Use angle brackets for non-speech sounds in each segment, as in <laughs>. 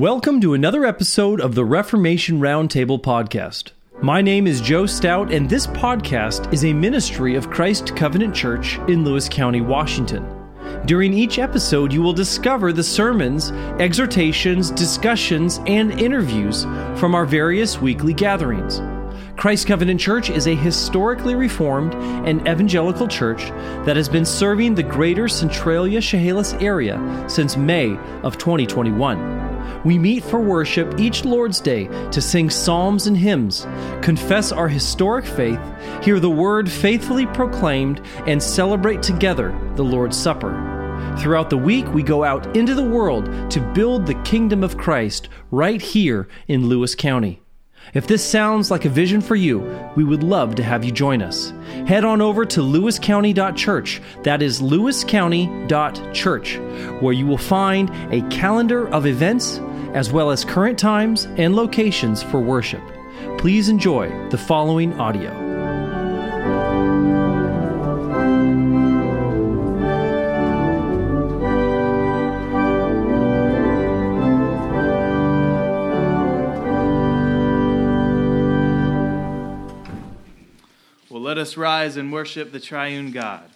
Welcome to another episode of the Reformation Roundtable podcast. My name is Joe Stout, and this podcast is a ministry of Christ Covenant Church in Lewis County, Washington. During each episode, you will discover the sermons, exhortations, discussions, and interviews from our various weekly gatherings. Christ Covenant Church is a historically reformed and evangelical church that has been serving the greater Centralia Chehalis area since May of 2021. We meet for worship each Lord's Day to sing psalms and hymns, confess our historic faith, hear the word faithfully proclaimed, and celebrate together the Lord's Supper. Throughout the week, we go out into the world to build the kingdom of Christ right here in Lewis County. If this sounds like a vision for you, we would love to have you join us. Head on over to lewiscounty.church. That is lewiscounty.church, where you will find a calendar of events as well as current times and locations for worship. Please enjoy the following audio. Well, let us rise and worship the triune God.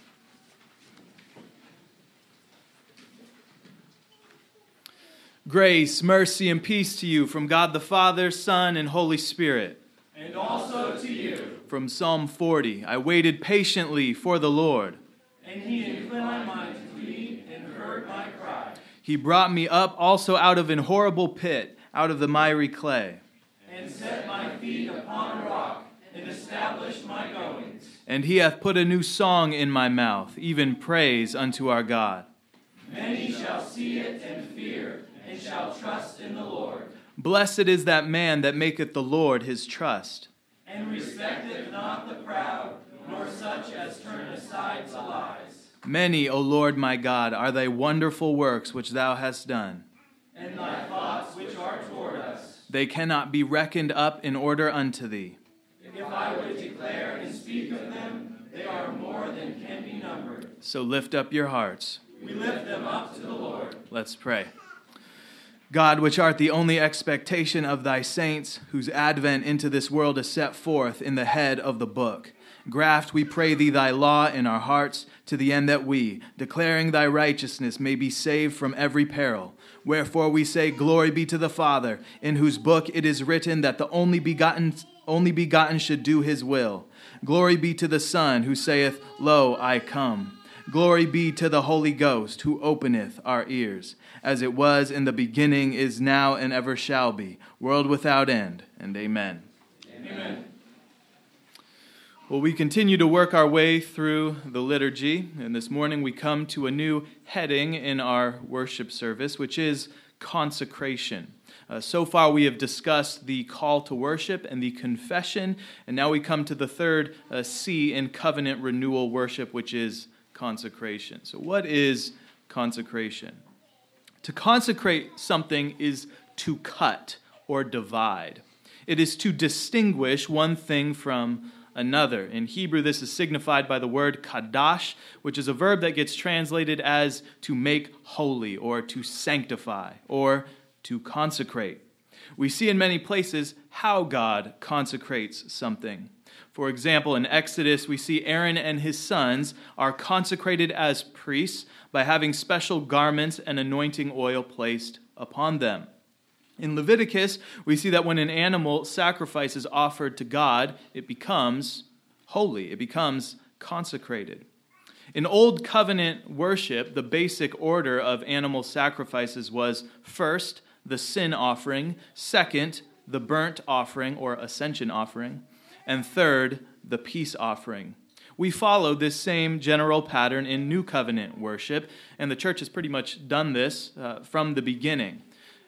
Grace, mercy, and peace to you from God the Father, Son, and Holy Spirit. And also to you. From Psalm 40 I waited patiently for the Lord. And he inclined my thee and heard my cry. He brought me up also out of an horrible pit, out of the miry clay. And set my feet upon a rock and established my goings. And he hath put a new song in my mouth, even praise unto our God. Many shall see it and fear, shall trust in the Lord. Blessed is that man that maketh the Lord his trust. And respecteth not the proud, nor such as turn aside to lies. Many, O Lord my God, are thy wonderful works which thou hast done. And thy thoughts which are toward us. They cannot be reckoned up in order unto thee. If I would declare and speak of them, they are more than can be numbered. So lift up your hearts. We lift them up to the Lord. Let's pray. God, which art the only expectation of thy saints, whose advent into this world is set forth in the head of the book, graft, we pray thee, thy law in our hearts, to the end that we, declaring thy righteousness, may be saved from every peril. Wherefore we say, Glory be to the Father, in whose book it is written that the only begotten, only begotten should do his will. Glory be to the Son, who saith, Lo, I come. Glory be to the Holy Ghost, who openeth our ears, as it was in the beginning, is now, and ever shall be, world without end. And amen. Amen. Well, we continue to work our way through the liturgy, and this morning we come to a new heading in our worship service, which is consecration. Uh, so far, we have discussed the call to worship and the confession, and now we come to the third uh, C in covenant renewal worship, which is consecration. So, what is consecration? To consecrate something is to cut or divide, it is to distinguish one thing from another. In Hebrew, this is signified by the word kadash, which is a verb that gets translated as to make holy or to sanctify or to consecrate. We see in many places how God consecrates something. For example, in Exodus, we see Aaron and his sons are consecrated as priests by having special garments and anointing oil placed upon them. In Leviticus, we see that when an animal sacrifice is offered to God, it becomes holy, it becomes consecrated. In Old Covenant worship, the basic order of animal sacrifices was first, the sin offering, second, the burnt offering or ascension offering, and third, the peace offering. We follow this same general pattern in New Covenant worship, and the church has pretty much done this uh, from the beginning.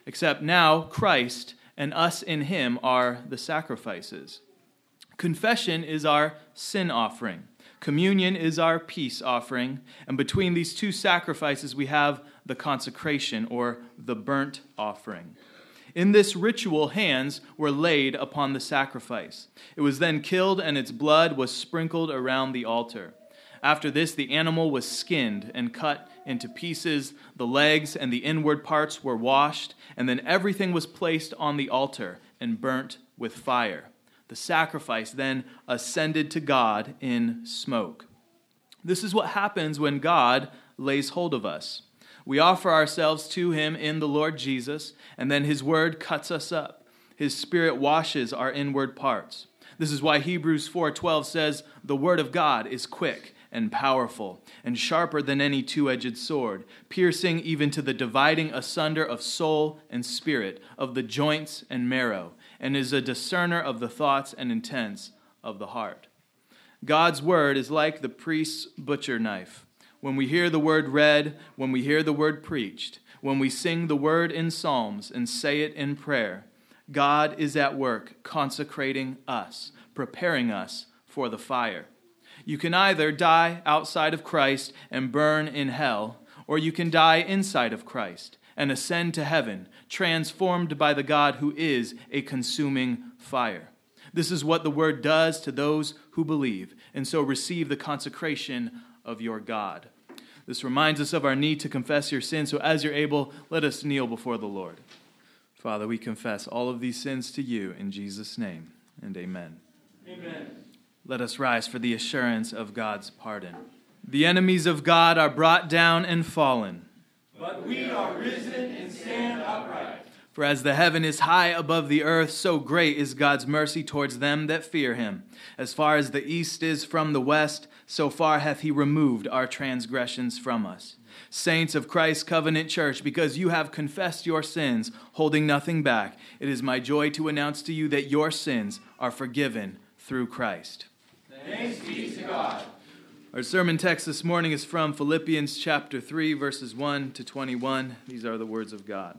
Except now, Christ and us in Him are the sacrifices. Confession is our sin offering. Communion is our peace offering. And between these two sacrifices, we have the consecration or the burnt offering. In this ritual, hands were laid upon the sacrifice. It was then killed, and its blood was sprinkled around the altar. After this, the animal was skinned and cut into pieces. The legs and the inward parts were washed, and then everything was placed on the altar and burnt with fire. The sacrifice then ascended to God in smoke. This is what happens when God lays hold of us. We offer ourselves to Him in the Lord Jesus, and then His Word cuts us up. His Spirit washes our inward parts. This is why Hebrews 4:12 says, "The Word of God is quick and powerful, and sharper than any two edged sword, piercing even to the dividing asunder of soul and spirit, of the joints and marrow, and is a discerner of the thoughts and intents of the heart. God's word is like the priest's butcher knife. When we hear the word read, when we hear the word preached, when we sing the word in psalms and say it in prayer, God is at work consecrating us, preparing us for the fire. You can either die outside of Christ and burn in hell, or you can die inside of Christ and ascend to heaven, transformed by the God who is a consuming fire. This is what the word does to those who believe, and so receive the consecration of your God. This reminds us of our need to confess your sins, so as you're able, let us kneel before the Lord. Father, we confess all of these sins to you in Jesus' name, and amen. Amen. Let us rise for the assurance of God's pardon. The enemies of God are brought down and fallen. But we are risen and stand upright. For as the heaven is high above the earth, so great is God's mercy towards them that fear him. As far as the east is from the west, so far hath he removed our transgressions from us. Saints of Christ's covenant church, because you have confessed your sins, holding nothing back, it is my joy to announce to you that your sins are forgiven through Christ. Thanks be to God. Our sermon text this morning is from Philippians chapter 3, verses 1 to 21. These are the words of God.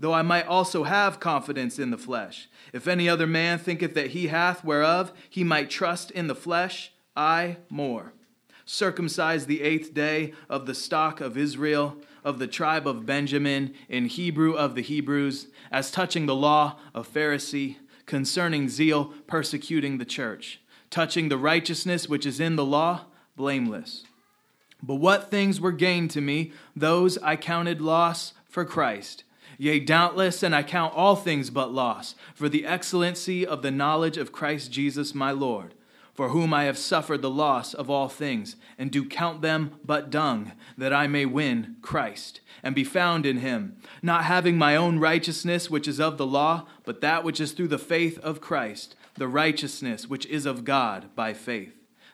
Though I might also have confidence in the flesh. If any other man thinketh that he hath whereof he might trust in the flesh, I more circumcised the eighth day of the stock of Israel, of the tribe of Benjamin, in Hebrew of the Hebrews, as touching the law of Pharisee, concerning zeal, persecuting the church, touching the righteousness which is in the law, blameless. But what things were gained to me, those I counted loss for Christ. Yea, doubtless, and I count all things but loss, for the excellency of the knowledge of Christ Jesus my Lord for whom I have suffered the loss of all things, and do count them but dung, that I may win Christ, and be found in him, not having my own righteousness which is of the law, but that which is through the faith of Christ, the righteousness which is of God by faith.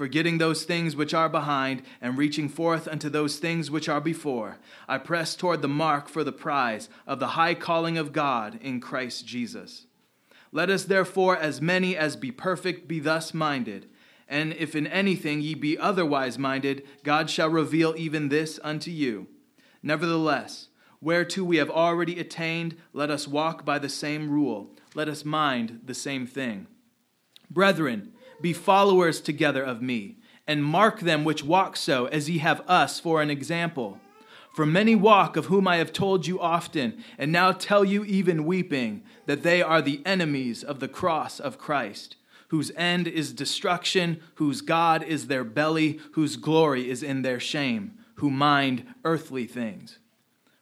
forgetting those things which are behind, and reaching forth unto those things which are before, I press toward the mark for the prize of the high calling of God in Christ Jesus. Let us therefore, as many as be perfect, be thus minded. And if in anything ye be otherwise minded, God shall reveal even this unto you. Nevertheless, whereto we have already attained, let us walk by the same rule, let us mind the same thing. Brethren, be followers together of me, and mark them which walk so, as ye have us for an example. For many walk, of whom I have told you often, and now tell you even weeping, that they are the enemies of the cross of Christ, whose end is destruction, whose God is their belly, whose glory is in their shame, who mind earthly things.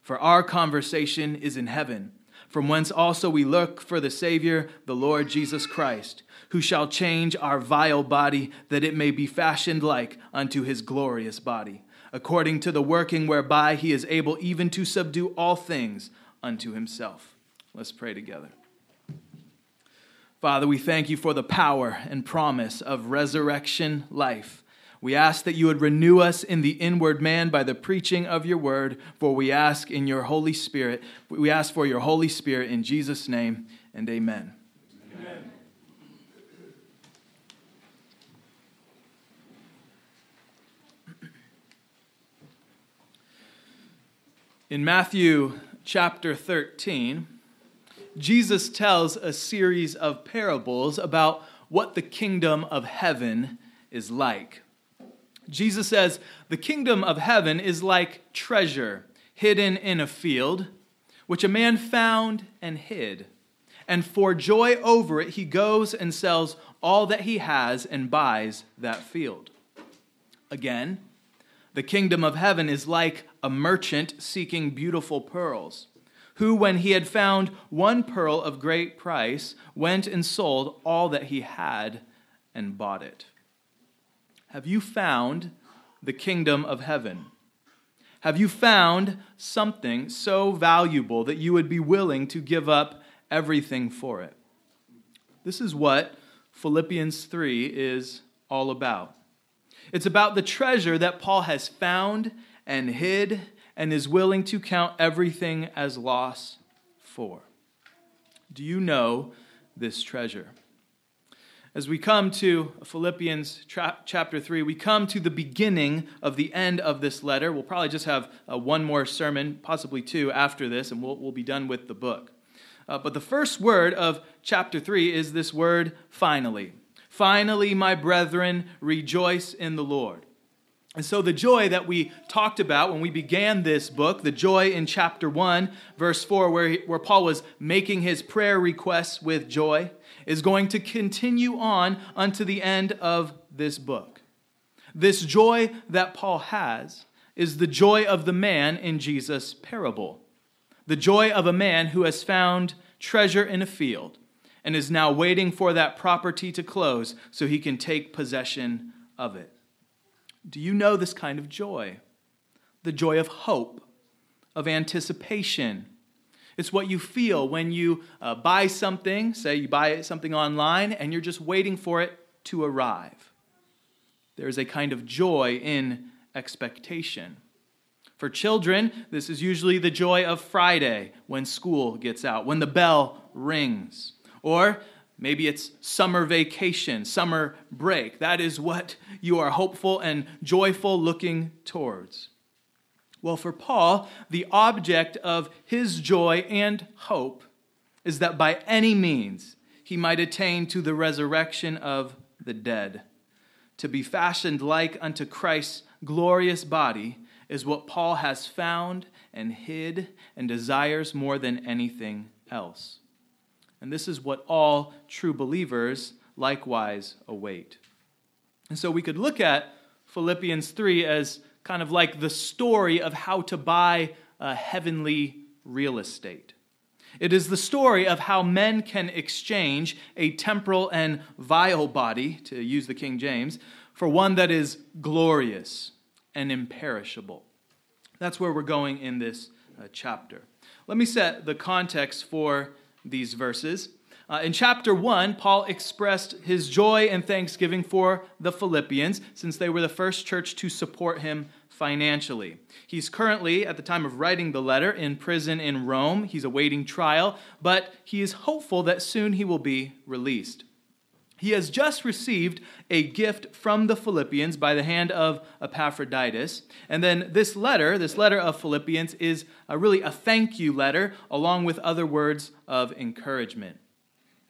For our conversation is in heaven, from whence also we look for the Savior, the Lord Jesus Christ, who shall change our vile body, that it may be fashioned like unto his glorious body according to the working whereby he is able even to subdue all things unto himself. Let's pray together. Father, we thank you for the power and promise of resurrection life. We ask that you would renew us in the inward man by the preaching of your word, for we ask in your Holy Spirit. We ask for your Holy Spirit in Jesus' name, and amen. In Matthew chapter 13, Jesus tells a series of parables about what the kingdom of heaven is like. Jesus says, The kingdom of heaven is like treasure hidden in a field, which a man found and hid. And for joy over it, he goes and sells all that he has and buys that field. Again, the kingdom of heaven is like a merchant seeking beautiful pearls, who, when he had found one pearl of great price, went and sold all that he had and bought it. Have you found the kingdom of heaven? Have you found something so valuable that you would be willing to give up everything for it? This is what Philippians 3 is all about. It's about the treasure that Paul has found and hid and is willing to count everything as loss for. Do you know this treasure? As we come to Philippians chapter 3, we come to the beginning of the end of this letter. We'll probably just have uh, one more sermon, possibly two, after this, and we'll, we'll be done with the book. Uh, but the first word of chapter 3 is this word, finally. Finally, my brethren, rejoice in the Lord. And so, the joy that we talked about when we began this book, the joy in chapter 1, verse 4, where, he, where Paul was making his prayer requests with joy, is going to continue on unto the end of this book. This joy that Paul has is the joy of the man in Jesus' parable, the joy of a man who has found treasure in a field and is now waiting for that property to close so he can take possession of it. Do you know this kind of joy? The joy of hope, of anticipation. It's what you feel when you uh, buy something, say you buy something online, and you're just waiting for it to arrive. There is a kind of joy in expectation. For children, this is usually the joy of Friday when school gets out, when the bell rings. Or maybe it's summer vacation, summer break. That is what you are hopeful and joyful looking towards. Well, for Paul, the object of his joy and hope is that by any means he might attain to the resurrection of the dead. To be fashioned like unto Christ's glorious body is what Paul has found and hid and desires more than anything else. And this is what all true believers likewise await. And so we could look at Philippians 3 as kind of like the story of how to buy a heavenly real estate. It is the story of how men can exchange a temporal and vile body, to use the King James, for one that is glorious and imperishable. That's where we're going in this uh, chapter. Let me set the context for these verses. Uh, in chapter 1, Paul expressed his joy and thanksgiving for the Philippians since they were the first church to support him financially. He's currently, at the time of writing the letter, in prison in Rome. He's awaiting trial, but he is hopeful that soon he will be released. He has just received a gift from the Philippians by the hand of Epaphroditus. And then this letter, this letter of Philippians, is a, really a thank you letter along with other words of encouragement.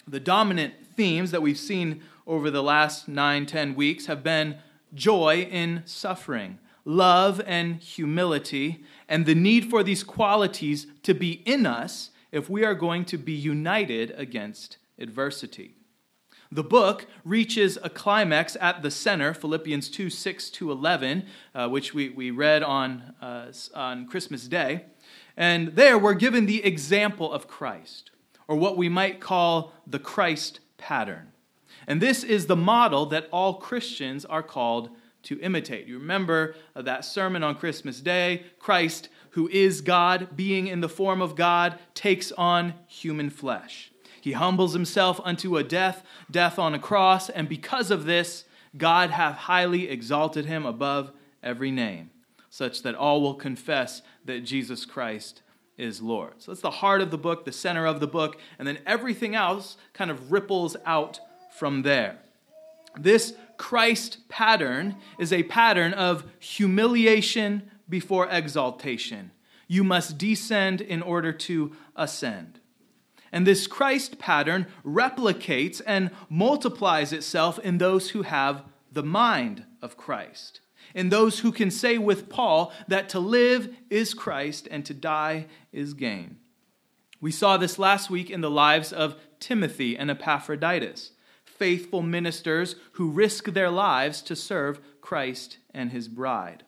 The dominant themes that we've seen over the last nine, ten weeks have been joy in suffering, love and humility, and the need for these qualities to be in us if we are going to be united against adversity. The book reaches a climax at the center, Philippians 2 6 to 11, uh, which we, we read on, uh, on Christmas Day. And there we're given the example of Christ, or what we might call the Christ pattern. And this is the model that all Christians are called to imitate. You remember uh, that sermon on Christmas Day? Christ, who is God, being in the form of God, takes on human flesh. He humbles himself unto a death, death on a cross, and because of this, God hath highly exalted him above every name, such that all will confess that Jesus Christ is Lord. So that's the heart of the book, the center of the book, and then everything else kind of ripples out from there. This Christ pattern is a pattern of humiliation before exaltation. You must descend in order to ascend. And this Christ pattern replicates and multiplies itself in those who have the mind of Christ, in those who can say with Paul that to live is Christ and to die is gain. We saw this last week in the lives of Timothy and Epaphroditus, faithful ministers who risk their lives to serve Christ and his bride.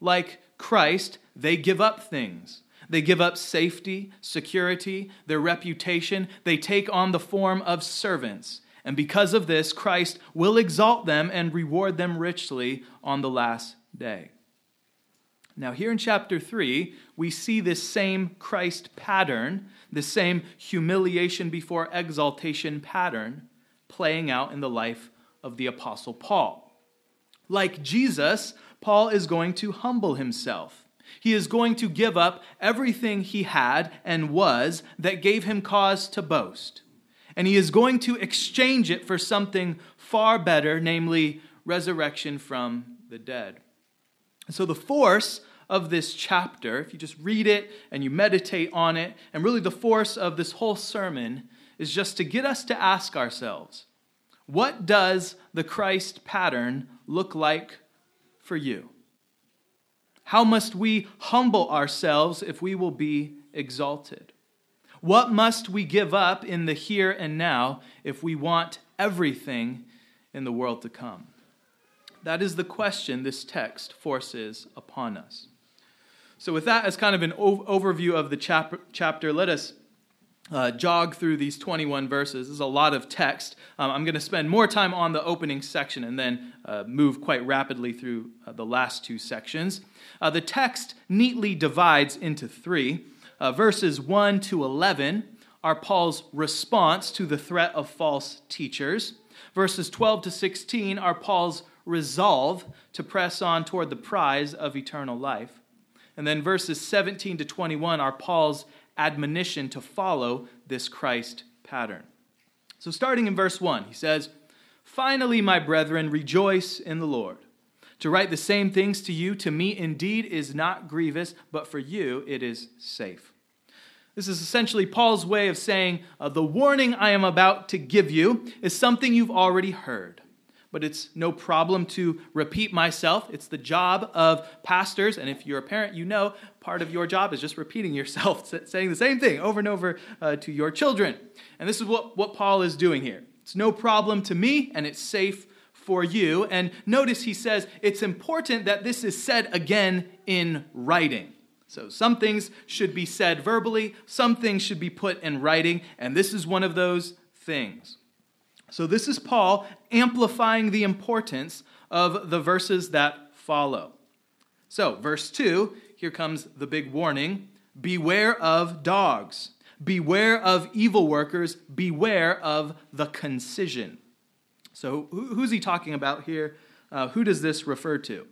Like Christ, they give up things they give up safety, security, their reputation. They take on the form of servants. And because of this, Christ will exalt them and reward them richly on the last day. Now, here in chapter 3, we see this same Christ pattern, the same humiliation before exaltation pattern, playing out in the life of the Apostle Paul. Like Jesus, Paul is going to humble himself. He is going to give up everything he had and was that gave him cause to boast. And he is going to exchange it for something far better, namely resurrection from the dead. So, the force of this chapter, if you just read it and you meditate on it, and really the force of this whole sermon is just to get us to ask ourselves what does the Christ pattern look like for you? How must we humble ourselves if we will be exalted? What must we give up in the here and now if we want everything in the world to come? That is the question this text forces upon us. So, with that as kind of an overview of the chapter, let us uh, jog through these 21 verses. There's a lot of text. Um, I'm going to spend more time on the opening section and then uh, move quite rapidly through uh, the last two sections. Uh, the text neatly divides into three. Uh, verses 1 to 11 are Paul's response to the threat of false teachers. Verses 12 to 16 are Paul's resolve to press on toward the prize of eternal life. And then verses 17 to 21 are Paul's admonition to follow this Christ pattern. So, starting in verse 1, he says, Finally, my brethren, rejoice in the Lord. To write the same things to you, to me indeed is not grievous, but for you it is safe. This is essentially Paul's way of saying, uh, The warning I am about to give you is something you've already heard but it's no problem to repeat myself. It's the job of pastors, and if you're a parent, you know part of your job is just repeating yourself, <laughs> saying the same thing over and over uh, to your children. And this is what, what Paul is doing here. It's no problem to me, and it's safe for you. And notice he says it's important that this is said again in writing. So some things should be said verbally, some things should be put in writing, and this is one of those things. So, this is Paul amplifying the importance of the verses that follow. So, verse 2, here comes the big warning Beware of dogs, beware of evil workers, beware of the concision. So, who's he talking about here? Uh, who does this refer to?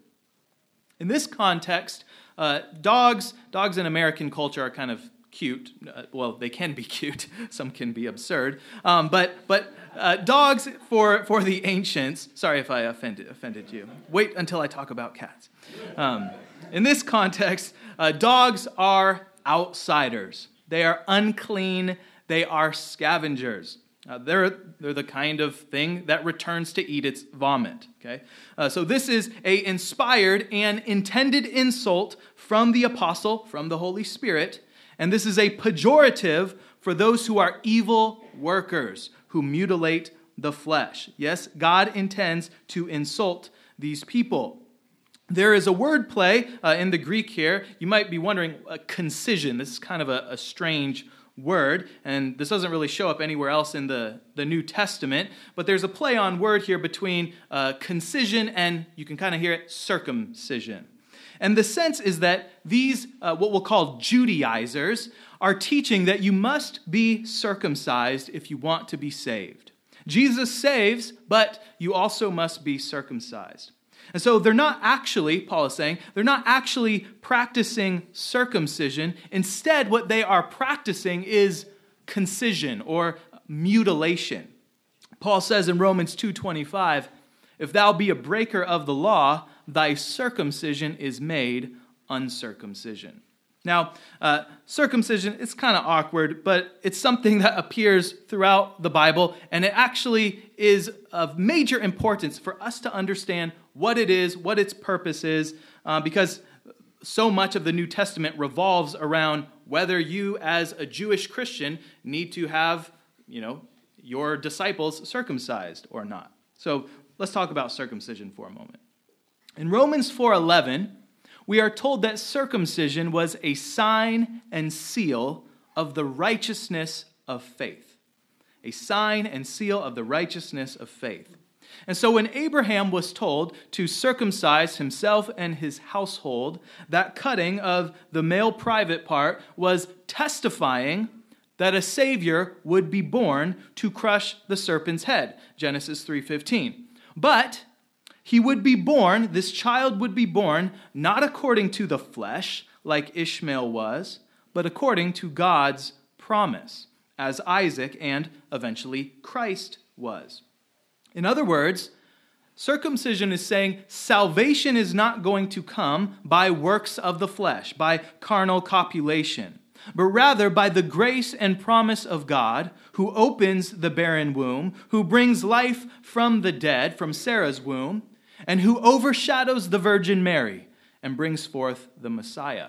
In this context, uh, dogs, dogs in American culture are kind of cute. Uh, well, they can be <laughs> cute. Some can be absurd. Um, but but uh, dogs for, for the ancients, sorry if I offended, offended you. Wait until I talk about cats. Um, in this context, uh, dogs are outsiders, they are unclean, they are scavengers. Uh, they're, they're the kind of thing that returns to eat its vomit. Okay, uh, so this is a inspired and intended insult from the apostle, from the Holy Spirit, and this is a pejorative for those who are evil workers, who mutilate the flesh. Yes, God intends to insult these people. There is a word play uh, in the Greek here. You might be wondering, a concision. This is kind of a, a strange word, and this doesn't really show up anywhere else in the, the New Testament, but there's a play on word here between uh, concision and, you can kind of hear it, circumcision. And the sense is that these, uh, what we'll call Judaizers, are teaching that you must be circumcised if you want to be saved. Jesus saves, but you also must be circumcised. And so they're not actually, Paul is saying, they're not actually practicing circumcision. Instead, what they are practicing is concision or mutilation. Paul says in Romans 2:25, "If thou be a breaker of the law, thy circumcision is made uncircumcision." Now, uh, circumcision is kind of awkward, but it's something that appears throughout the Bible, and it actually is of major importance for us to understand what it is, what its purpose is, uh, because so much of the New Testament revolves around whether you, as a Jewish Christian, need to have, you know, your disciples circumcised or not. So let's talk about circumcision for a moment. In Romans 4:11, we are told that circumcision was a sign and seal of the righteousness of faith. A sign and seal of the righteousness of faith. And so when Abraham was told to circumcise himself and his household, that cutting of the male private part was testifying that a savior would be born to crush the serpent's head. Genesis 3:15. But he would be born, this child would be born, not according to the flesh, like Ishmael was, but according to God's promise, as Isaac and eventually Christ was. In other words, circumcision is saying salvation is not going to come by works of the flesh, by carnal copulation, but rather by the grace and promise of God, who opens the barren womb, who brings life from the dead, from Sarah's womb and who overshadows the Virgin Mary and brings forth the Messiah.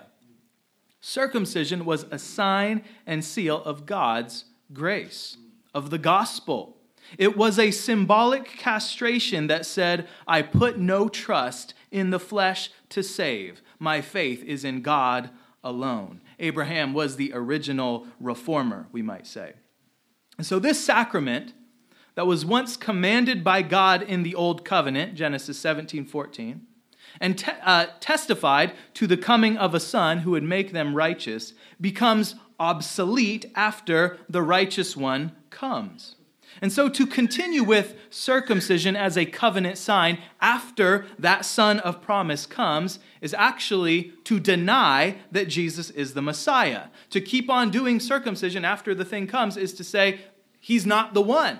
Circumcision was a sign and seal of God's grace, of the gospel. It was a symbolic castration that said, I put no trust in the flesh to save. My faith is in God alone. Abraham was the original reformer, we might say. And so, this sacrament that was once commanded by God in the Old Covenant, Genesis 17 14, and te- uh, testified to the coming of a son who would make them righteous, becomes obsolete after the righteous one comes. And so, to continue with circumcision as a covenant sign after that son of promise comes is actually to deny that Jesus is the Messiah. To keep on doing circumcision after the thing comes is to say, he's not the one.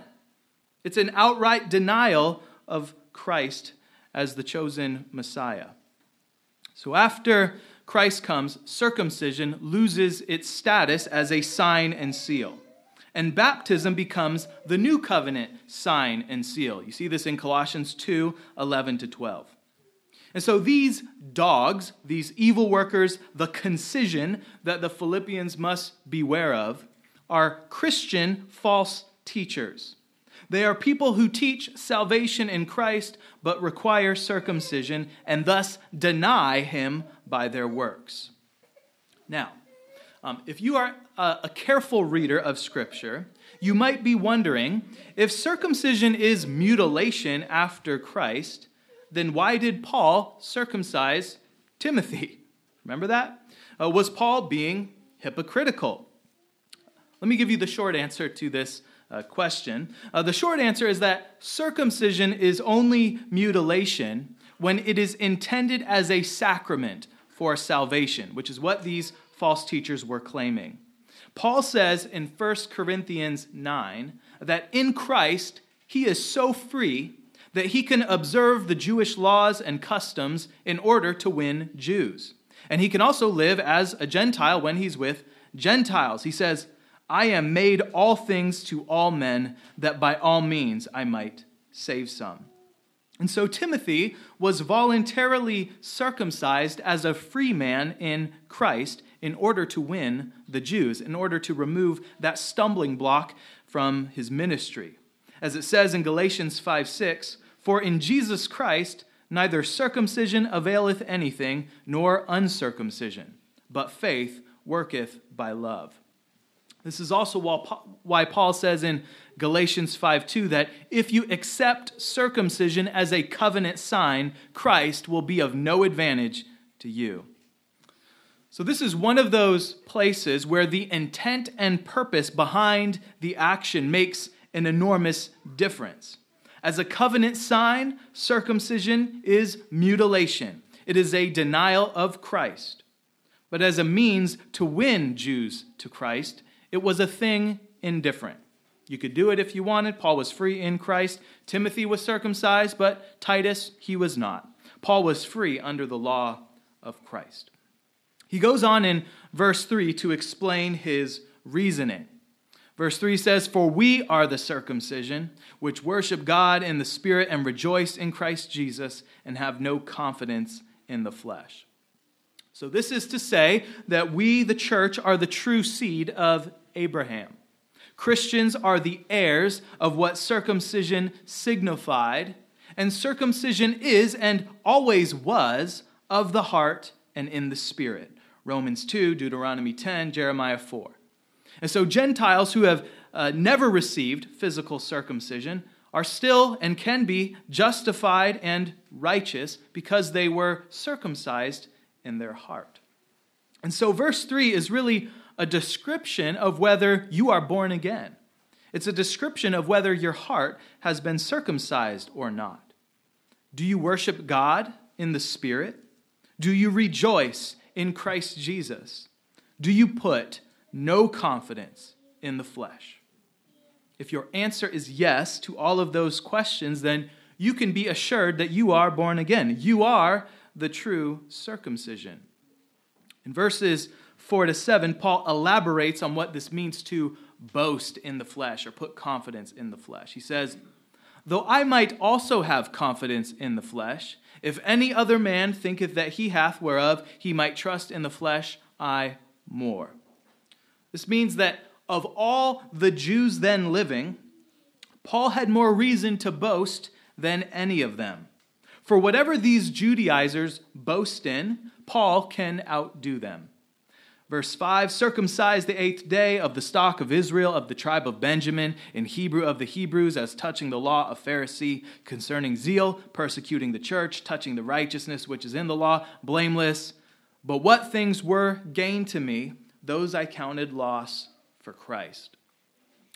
It's an outright denial of Christ as the chosen Messiah. So after Christ comes, circumcision loses its status as a sign and seal. And baptism becomes the new covenant sign and seal. You see this in Colossians 2 11 to 12. And so these dogs, these evil workers, the concision that the Philippians must beware of, are Christian false teachers. They are people who teach salvation in Christ but require circumcision and thus deny him by their works. Now, um, if you are a, a careful reader of Scripture, you might be wondering if circumcision is mutilation after Christ, then why did Paul circumcise Timothy? Remember that? Uh, was Paul being hypocritical? Let me give you the short answer to this uh, question. Uh, the short answer is that circumcision is only mutilation when it is intended as a sacrament for salvation, which is what these false teachers were claiming. Paul says in 1 Corinthians 9 that in Christ he is so free that he can observe the Jewish laws and customs in order to win Jews. And he can also live as a Gentile when he's with Gentiles. He says, I am made all things to all men, that by all means I might save some. And so Timothy was voluntarily circumcised as a free man in Christ in order to win the Jews, in order to remove that stumbling block from his ministry. As it says in Galatians 5 6, For in Jesus Christ neither circumcision availeth anything, nor uncircumcision, but faith worketh by love. This is also why Paul says in Galatians 5 2 that if you accept circumcision as a covenant sign, Christ will be of no advantage to you. So, this is one of those places where the intent and purpose behind the action makes an enormous difference. As a covenant sign, circumcision is mutilation, it is a denial of Christ. But as a means to win Jews to Christ, it was a thing indifferent. You could do it if you wanted. Paul was free in Christ. Timothy was circumcised, but Titus, he was not. Paul was free under the law of Christ. He goes on in verse 3 to explain his reasoning. Verse 3 says, For we are the circumcision, which worship God in the Spirit and rejoice in Christ Jesus and have no confidence in the flesh. So, this is to say that we, the church, are the true seed of Abraham. Christians are the heirs of what circumcision signified, and circumcision is and always was of the heart and in the spirit. Romans 2, Deuteronomy 10, Jeremiah 4. And so Gentiles who have uh, never received physical circumcision are still and can be justified and righteous because they were circumcised in their heart. And so verse 3 is really a description of whether you are born again. It's a description of whether your heart has been circumcised or not. Do you worship God in the Spirit? Do you rejoice in Christ Jesus? Do you put no confidence in the flesh? If your answer is yes to all of those questions, then you can be assured that you are born again. You are the true circumcision. In verses 4 to 7, Paul elaborates on what this means to boast in the flesh or put confidence in the flesh. He says, Though I might also have confidence in the flesh, if any other man thinketh that he hath whereof he might trust in the flesh, I more. This means that of all the Jews then living, Paul had more reason to boast than any of them. For whatever these Judaizers boast in, Paul can outdo them. Verse 5 circumcised the eighth day of the stock of Israel, of the tribe of Benjamin, in Hebrew of the Hebrews, as touching the law of Pharisee, concerning zeal, persecuting the church, touching the righteousness which is in the law, blameless. But what things were gain to me, those I counted loss for Christ.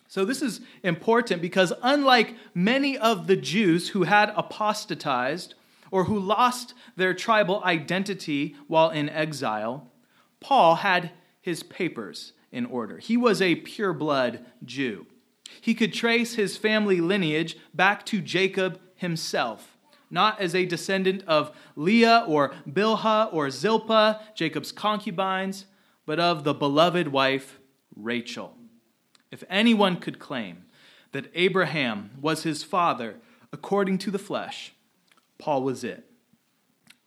So, this is important because, unlike many of the Jews who had apostatized or who lost their tribal identity while in exile, Paul had his papers in order. He was a pure-blood Jew. He could trace his family lineage back to Jacob himself, not as a descendant of Leah or Bilhah or Zilpah, Jacob's concubines, but of the beloved wife Rachel. If anyone could claim that Abraham was his father according to the flesh, Paul was it.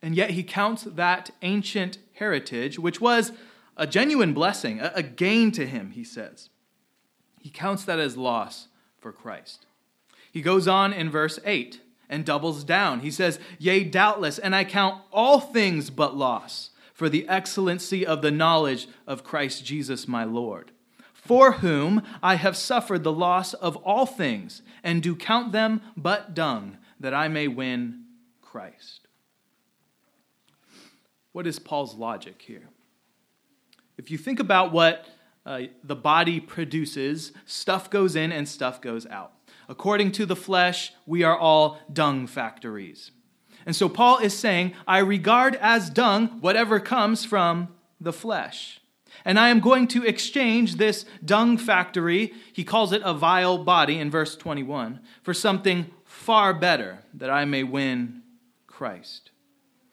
And yet he counts that ancient heritage, which was a genuine blessing, a, gain to him, he says. He counts that as loss for Christ. He goes on in verse 8 and doubles down. He says, Yea, doubtless, and I count all things but loss for the excellency of the knowledge of Christ Jesus my Lord, for whom I have suffered the loss of all things, and do count them but dung, that I may win Christ. What is Paul's logic here? If you think about what uh, the body produces, stuff goes in and stuff goes out. According to the flesh, we are all dung factories. And so Paul is saying, I regard as dung whatever comes from the flesh. And I am going to exchange this dung factory, he calls it a vile body in verse 21, for something far better, that I may win Christ.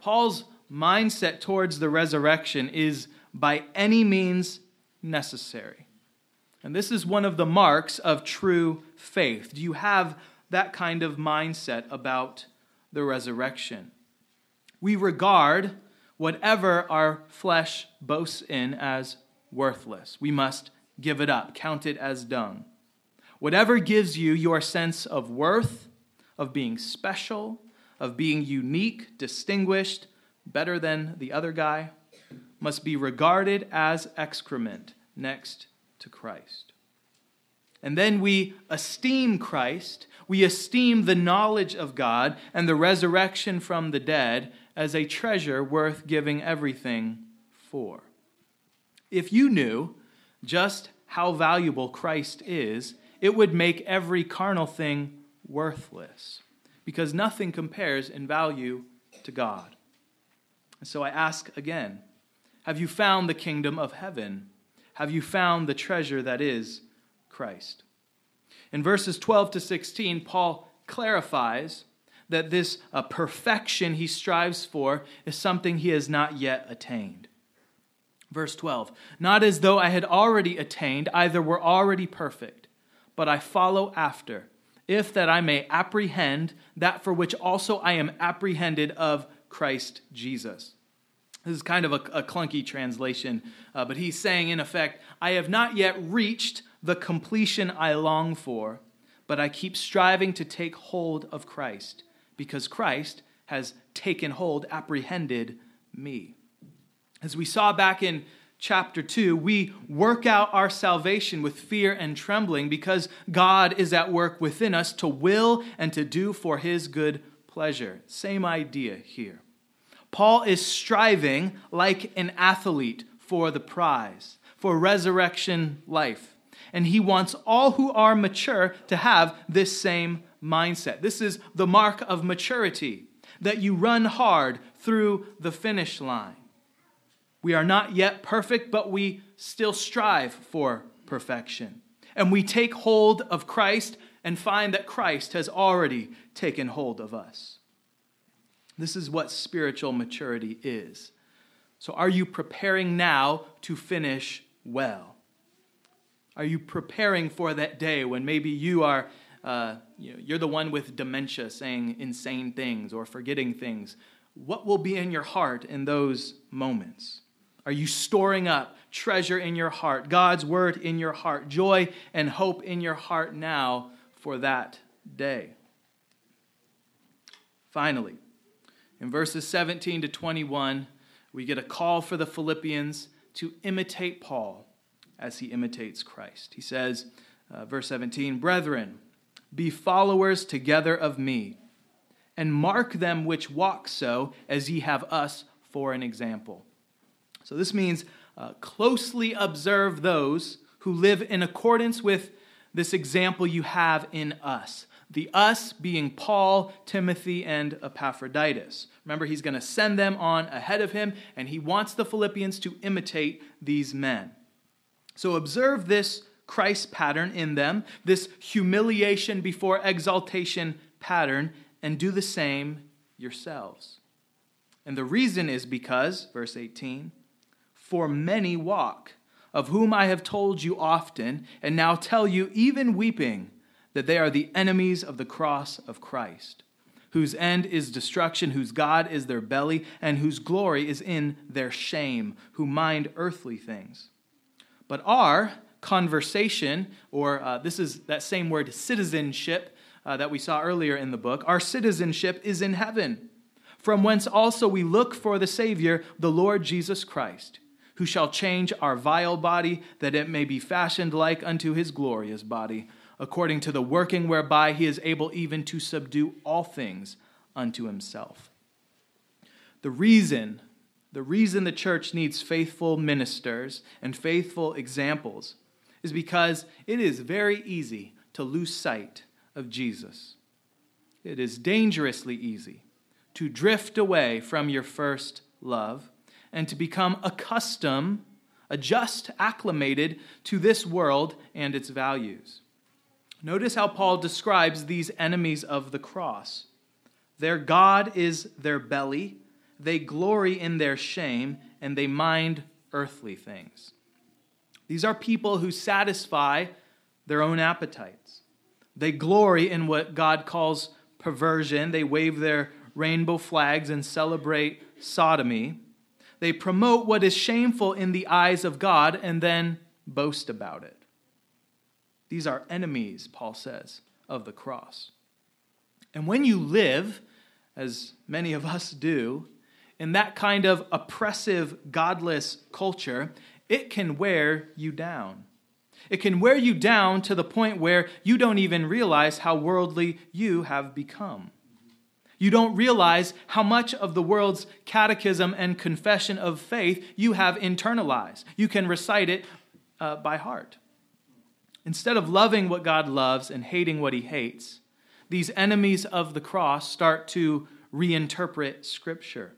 Paul's mindset towards the resurrection is by any means necessary. And this is one of the marks of true faith. Do you have that kind of mindset about the resurrection? We regard whatever our flesh boasts in as worthless. We must give it up, count it as dung. Whatever gives you your sense of worth, of being special, of being unique, distinguished, better than the other guy, must be regarded as excrement next to Christ. And then we esteem Christ, we esteem the knowledge of God and the resurrection from the dead as a treasure worth giving everything for. If you knew just how valuable Christ is, it would make every carnal thing worthless, because nothing compares in value to God. And so I ask again Have you found the kingdom of heaven? Have you found the treasure that is Christ? In verses 12 to 16, Paul clarifies that this uh, perfection he strives for is something he has not yet attained. Verse 12 Not as though I had already attained, either were already perfect, but I follow after, if that I may apprehend that for which also I am apprehended of Christ Jesus. This is kind of a, a clunky translation, uh, but he's saying, in effect, I have not yet reached the completion I long for, but I keep striving to take hold of Christ, because Christ has taken hold, apprehended me. As we saw back in chapter 2, we work out our salvation with fear and trembling because God is at work within us to will and to do for his good pleasure. Same idea here. Paul is striving like an athlete for the prize, for resurrection life. And he wants all who are mature to have this same mindset. This is the mark of maturity, that you run hard through the finish line. We are not yet perfect, but we still strive for perfection. And we take hold of Christ and find that Christ has already taken hold of us. This is what spiritual maturity is. So, are you preparing now to finish well? Are you preparing for that day when maybe you are, uh, you know, you're the one with dementia saying insane things or forgetting things? What will be in your heart in those moments? Are you storing up treasure in your heart, God's word in your heart, joy and hope in your heart now for that day? Finally, in verses 17 to 21, we get a call for the Philippians to imitate Paul as he imitates Christ. He says, uh, verse 17, Brethren, be followers together of me, and mark them which walk so as ye have us for an example. So this means uh, closely observe those who live in accordance with this example you have in us. The us being Paul, Timothy, and Epaphroditus. Remember, he's going to send them on ahead of him, and he wants the Philippians to imitate these men. So observe this Christ pattern in them, this humiliation before exaltation pattern, and do the same yourselves. And the reason is because, verse 18, for many walk, of whom I have told you often, and now tell you, even weeping, that they are the enemies of the cross of Christ, whose end is destruction, whose God is their belly, and whose glory is in their shame, who mind earthly things. But our conversation, or uh, this is that same word, citizenship, uh, that we saw earlier in the book, our citizenship is in heaven, from whence also we look for the Savior, the Lord Jesus Christ who shall change our vile body, that it may be fashioned like unto his glorious body, according to the working whereby he is able even to subdue all things unto himself. The reason, the reason the church needs faithful ministers and faithful examples is because it is very easy to lose sight of Jesus. It is dangerously easy to drift away from your first love and to become accustomed, adjust, acclimated to this world and its values. Notice how Paul describes these enemies of the cross. Their God is their belly, they glory in their shame, and they mind earthly things. These are people who satisfy their own appetites. They glory in what God calls perversion. They wave their rainbow flags and celebrate sodomy. They promote what is shameful in the eyes of God and then boast about it. These are enemies, Paul says, of the cross. And when you live, as many of us do, in that kind of oppressive, godless culture, it can wear you down. It can wear you down to the point where you don't even realize how worldly you have become. You don't realize how much of the world's catechism and confession of faith you have internalized. You can recite it uh, by heart. Instead of loving what God loves and hating what he hates, these enemies of the cross start to reinterpret Scripture.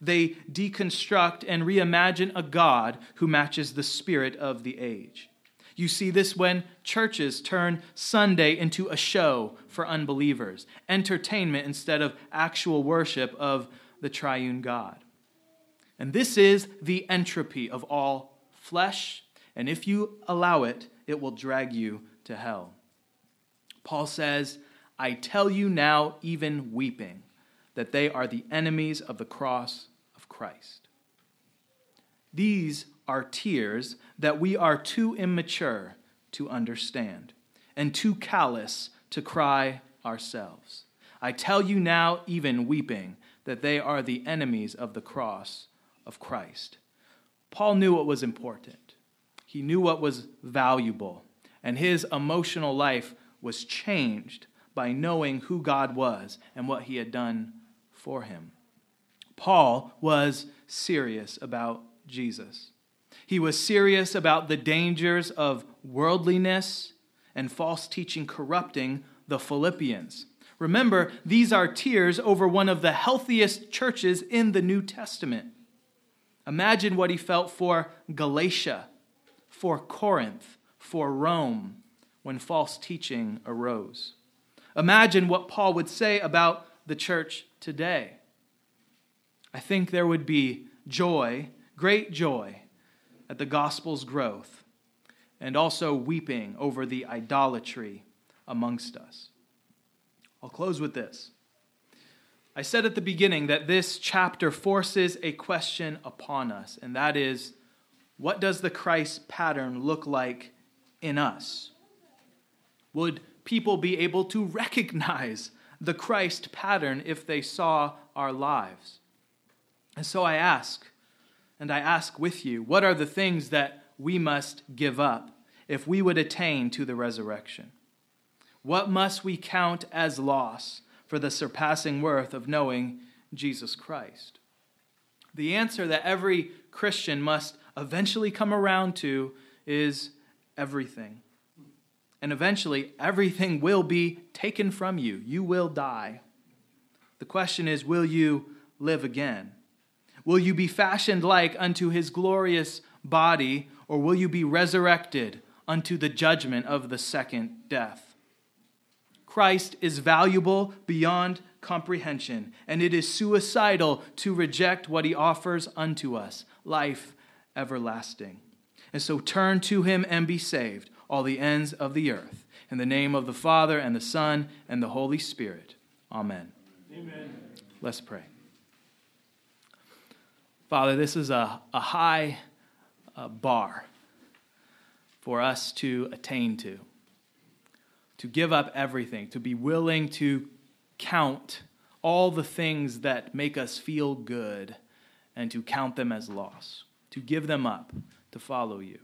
They deconstruct and reimagine a God who matches the spirit of the age. You see this when churches turn Sunday into a show for unbelievers, entertainment instead of actual worship of the triune God. And this is the entropy of all flesh, and if you allow it, it will drag you to hell. Paul says, I tell you now, even weeping, that they are the enemies of the cross of Christ. These are tears that we are too immature to understand and too callous to cry ourselves. I tell you now, even weeping, that they are the enemies of the cross of Christ. Paul knew what was important, he knew what was valuable, and his emotional life was changed by knowing who God was and what he had done for him. Paul was serious about Jesus. He was serious about the dangers of worldliness and false teaching corrupting the Philippians. Remember, these are tears over one of the healthiest churches in the New Testament. Imagine what he felt for Galatia, for Corinth, for Rome when false teaching arose. Imagine what Paul would say about the church today. I think there would be joy, great joy, at the gospel's growth and also weeping over the idolatry amongst us. I'll close with this. I said at the beginning that this chapter forces a question upon us, and that is what does the Christ pattern look like in us? Would people be able to recognize the Christ pattern if they saw our lives? And so I ask and I ask with you, what are the things that we must give up if we would attain to the resurrection? What must we count as loss for the surpassing worth of knowing Jesus Christ? The answer that every Christian must eventually come around to is everything. And eventually, everything will be taken from you. You will die. The question is will you live again? Will you be fashioned like unto his glorious body, or will you be resurrected unto the judgment of the second death? Christ is valuable beyond comprehension, and it is suicidal to reject what he offers unto us life everlasting. And so turn to him and be saved, all the ends of the earth. In the name of the Father, and the Son, and the Holy Spirit. Amen. Amen. Let's pray. Father, this is a, a high uh, bar for us to attain to, to give up everything, to be willing to count all the things that make us feel good and to count them as loss, to give them up, to follow you.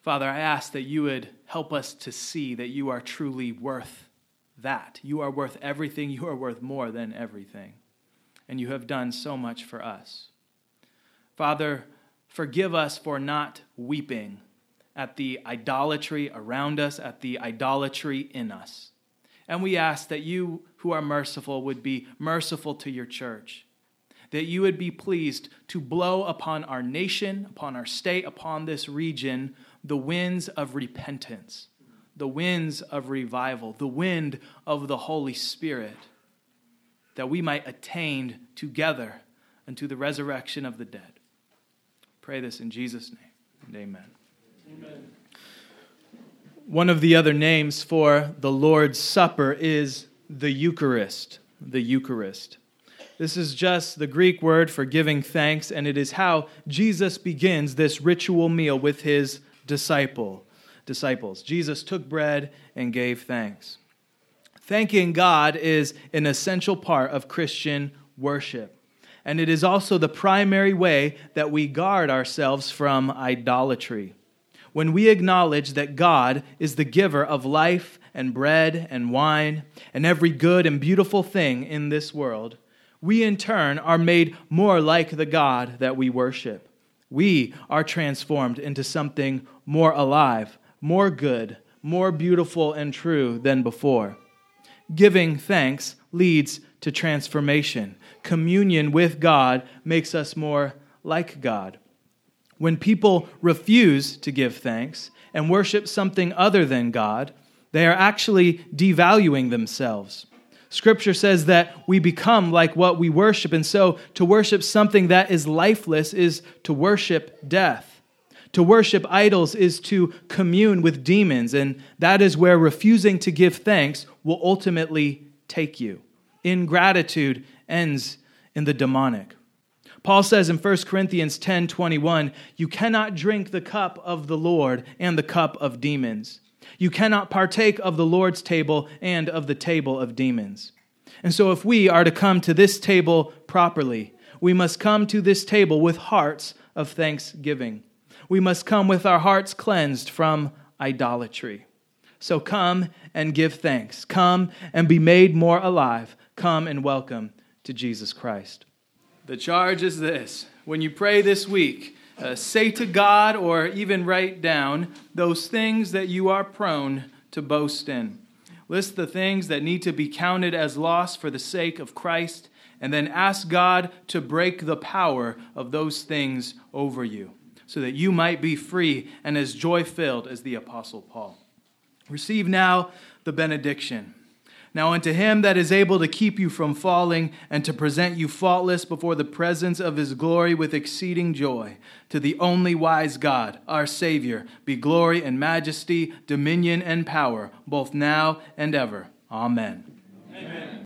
Father, I ask that you would help us to see that you are truly worth that. You are worth everything. You are worth more than everything and you have done so much for us. Father, forgive us for not weeping at the idolatry around us, at the idolatry in us. And we ask that you, who are merciful, would be merciful to your church, that you would be pleased to blow upon our nation, upon our state, upon this region, the winds of repentance, the winds of revival, the wind of the Holy Spirit that we might attain together unto the resurrection of the dead. Pray this in Jesus' name. and amen. amen. One of the other names for the Lord's Supper is the Eucharist. The Eucharist. This is just the Greek word for giving thanks, and it is how Jesus begins this ritual meal with his disciple, disciples. Jesus took bread and gave thanks. Thanking God is an essential part of Christian worship. And it is also the primary way that we guard ourselves from idolatry. When we acknowledge that God is the giver of life and bread and wine and every good and beautiful thing in this world, we in turn are made more like the God that we worship. We are transformed into something more alive, more good, more beautiful and true than before. Giving thanks leads to transformation communion with God makes us more like God. When people refuse to give thanks and worship something other than God, they are actually devaluing themselves. Scripture says that we become like what we worship, and so to worship something that is lifeless is to worship death. To worship idols is to commune with demons, and that is where refusing to give thanks will ultimately take you. Ingratitude ends in the demonic. Paul says in 1 Corinthians 10 21, you cannot drink the cup of the Lord and the cup of demons. You cannot partake of the Lord's table and of the table of demons. And so, if we are to come to this table properly, we must come to this table with hearts of thanksgiving. We must come with our hearts cleansed from idolatry. So, come and give thanks. Come and be made more alive. Come and welcome to Jesus Christ. The charge is this when you pray this week, uh, say to God or even write down those things that you are prone to boast in. List the things that need to be counted as loss for the sake of Christ, and then ask God to break the power of those things over you, so that you might be free and as joy filled as the Apostle Paul. Receive now the benediction. Now, unto him that is able to keep you from falling and to present you faultless before the presence of his glory with exceeding joy, to the only wise God, our Savior, be glory and majesty, dominion and power, both now and ever. Amen. Amen.